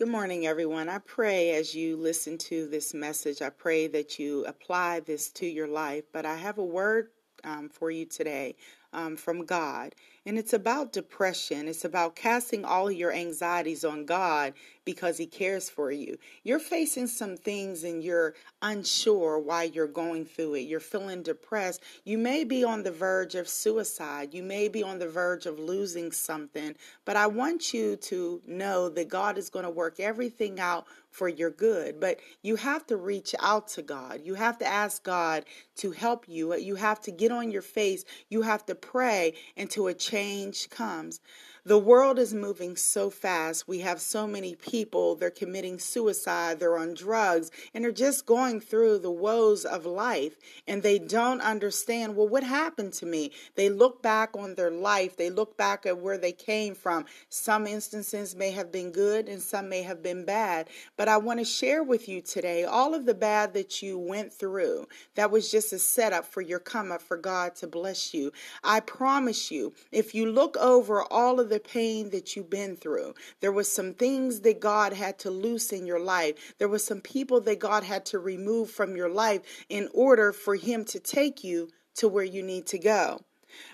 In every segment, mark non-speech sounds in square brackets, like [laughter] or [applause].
Good morning, everyone. I pray as you listen to this message, I pray that you apply this to your life. But I have a word um, for you today um, from God. And it's about depression. It's about casting all your anxieties on God because He cares for you. You're facing some things and you're unsure why you're going through it. You're feeling depressed. You may be on the verge of suicide. You may be on the verge of losing something. But I want you to know that God is going to work everything out for your good. But you have to reach out to God. You have to ask God to help you. You have to get on your face. You have to pray until a change comes. The world is moving so fast. We have so many people, they're committing suicide, they're on drugs, and they're just going through the woes of life. And they don't understand, well, what happened to me? They look back on their life, they look back at where they came from. Some instances may have been good and some may have been bad. But I want to share with you today all of the bad that you went through. That was just a setup for your come up for God to bless you. I promise you, if you look over all of the pain that you've been through. There was some things that God had to loose in your life. There was some people that God had to remove from your life in order for him to take you to where you need to go.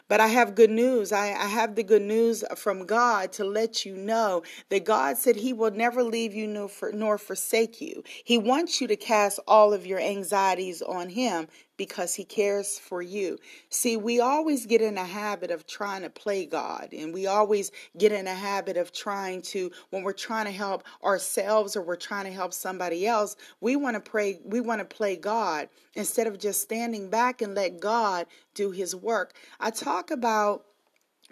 But I have good news. I, I, have the good news from God to let you know that God said He will never leave you nor, for, nor forsake you. He wants you to cast all of your anxieties on Him because he cares for you. See, we always get in a habit of trying to play God, and we always get in a habit of trying to, when we're trying to help ourselves or we're trying to help somebody else, we want to pray, we want to play God instead of just standing back and let God do his work. I talk about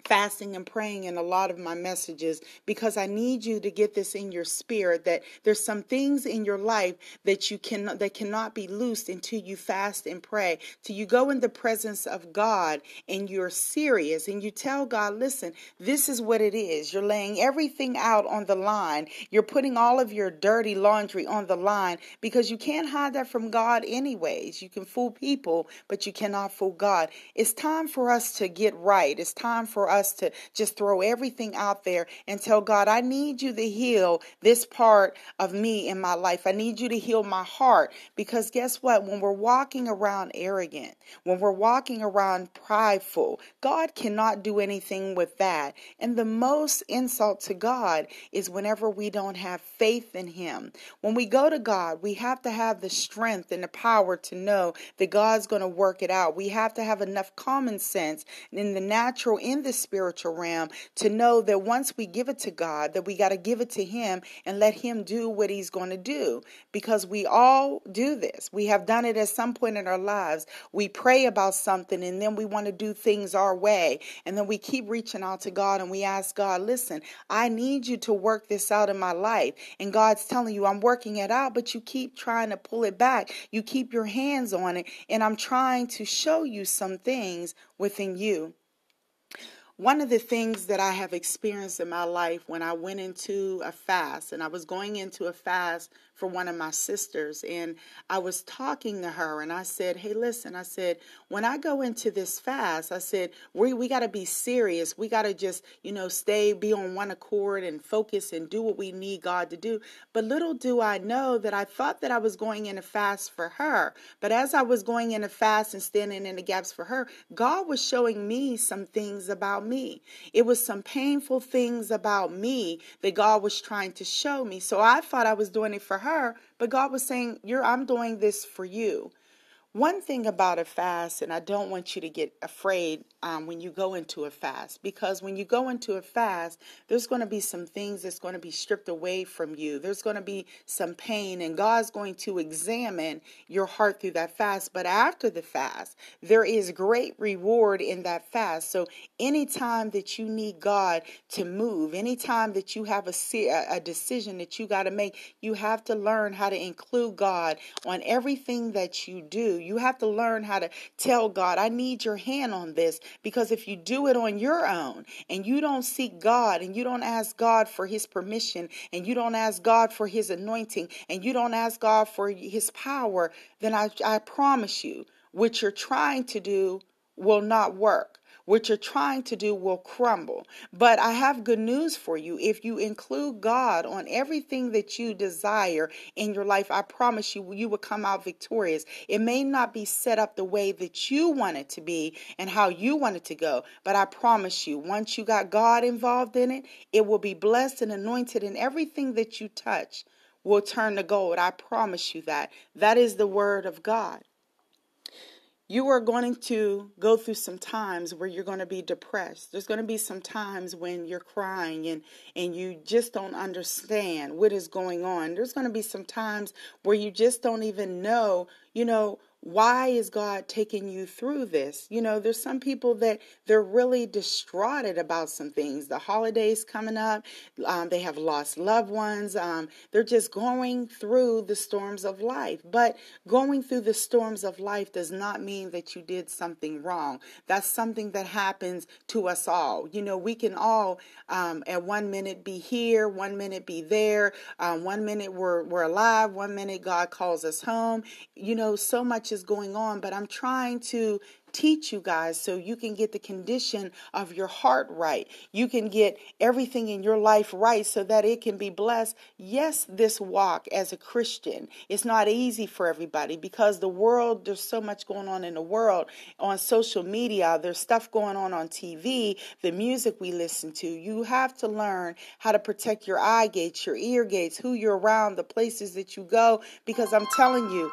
fasting and praying in a lot of my messages because I need you to get this in your spirit that there's some things in your life that you cannot that cannot be loosed until you fast and pray. Till you go in the presence of God and you're serious and you tell God, listen, this is what it is. You're laying everything out on the line. You're putting all of your dirty laundry on the line because you can't hide that from God anyways. You can fool people, but you cannot fool God. It's time for us to get right. It's time for us us to just throw everything out there and tell God, I need you to heal this part of me in my life. I need you to heal my heart. Because guess what? When we're walking around arrogant, when we're walking around prideful, God cannot do anything with that. And the most insult to God is whenever we don't have faith in Him. When we go to God, we have to have the strength and the power to know that God's going to work it out. We have to have enough common sense in the natural, in the spiritual realm to know that once we give it to God, that we got to give it to Him and let Him do what He's going to do. Because we all do this. We have done it at some point in our lives. We pray about something and then we want to do things our way. And then we keep reaching out to God and we ask God, listen, I need you to work this out in my life. And God's telling you, I'm working it out, but you keep trying to pull it back. You keep your hands on it. And I'm trying to show you some things within you. One of the things that I have experienced in my life when I went into a fast, and I was going into a fast for one of my sisters. And I was talking to her and I said, Hey, listen, I said, when I go into this fast, I said, we, we got to be serious. We got to just, you know, stay, be on one accord and focus and do what we need God to do. But little do I know that I thought that I was going in a fast for her. But as I was going in a fast and standing in the gaps for her, God was showing me some things about me. It was some painful things about me that God was trying to show me. So I thought I was doing it for her but God was saying, "You're I'm doing this for you." One thing about a fast, and I don't want you to get afraid um, when you go into a fast, because when you go into a fast, there's going to be some things that's going to be stripped away from you. There's going to be some pain, and God's going to examine your heart through that fast. But after the fast, there is great reward in that fast. So, anytime that you need God to move, anytime that you have a, a decision that you got to make, you have to learn how to include God on everything that you do you have to learn how to tell God, I need your hand on this. Because if you do it on your own and you don't seek God and you don't ask God for his permission and you don't ask God for his anointing and you don't ask God for his power, then I, I promise you, what you're trying to do will not work. What you're trying to do will crumble. But I have good news for you. If you include God on everything that you desire in your life, I promise you, you will come out victorious. It may not be set up the way that you want it to be and how you want it to go, but I promise you, once you got God involved in it, it will be blessed and anointed, and everything that you touch will turn to gold. I promise you that. That is the word of God you are going to go through some times where you're going to be depressed. There's going to be some times when you're crying and and you just don't understand what is going on. There's going to be some times where you just don't even know, you know, why is God taking you through this? You know, there's some people that they're really distraught about some things. The holidays coming up, um, they have lost loved ones. Um, they're just going through the storms of life. But going through the storms of life does not mean that you did something wrong. That's something that happens to us all. You know, we can all um, at one minute be here, one minute be there, um, one minute we're, we're alive, one minute God calls us home. You know, so much is going on, but I'm trying to teach you guys so you can get the condition of your heart right. You can get everything in your life right so that it can be blessed. Yes, this walk as a Christian is not easy for everybody because the world, there's so much going on in the world on social media, there's stuff going on on TV, the music we listen to. You have to learn how to protect your eye gates, your ear gates, who you're around, the places that you go, because I'm telling you,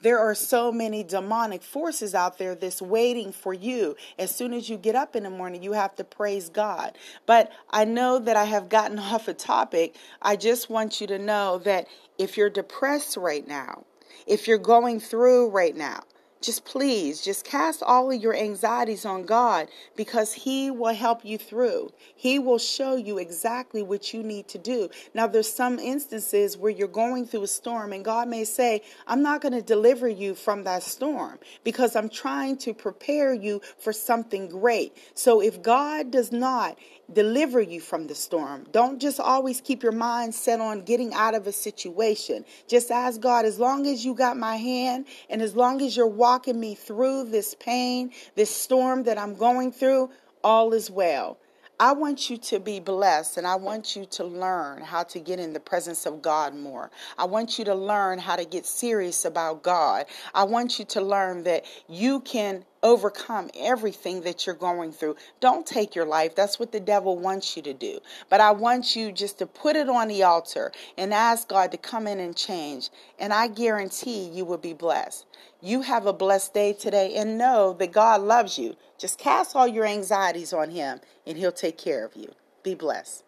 there are so many demonic forces out there that's waiting for you. As soon as you get up in the morning, you have to praise God. But I know that I have gotten [laughs] off a topic. I just want you to know that if you're depressed right now, if you're going through right now, just please, just cast all of your anxieties on God because He will help you through. He will show you exactly what you need to do. Now, there's some instances where you're going through a storm, and God may say, I'm not going to deliver you from that storm because I'm trying to prepare you for something great. So, if God does not deliver you from the storm. Don't just always keep your mind set on getting out of a situation. Just ask God, as long as you got my hand and as long as you're walking me through this pain, this storm that I'm going through, all is well. I want you to be blessed and I want you to learn how to get in the presence of God more. I want you to learn how to get serious about God. I want you to learn that you can overcome everything that you're going through. Don't take your life. That's what the devil wants you to do. But I want you just to put it on the altar and ask God to come in and change. And I guarantee you will be blessed. You have a blessed day today and know that God loves you. Just cast all your anxieties on Him and He'll take care of you. Be blessed.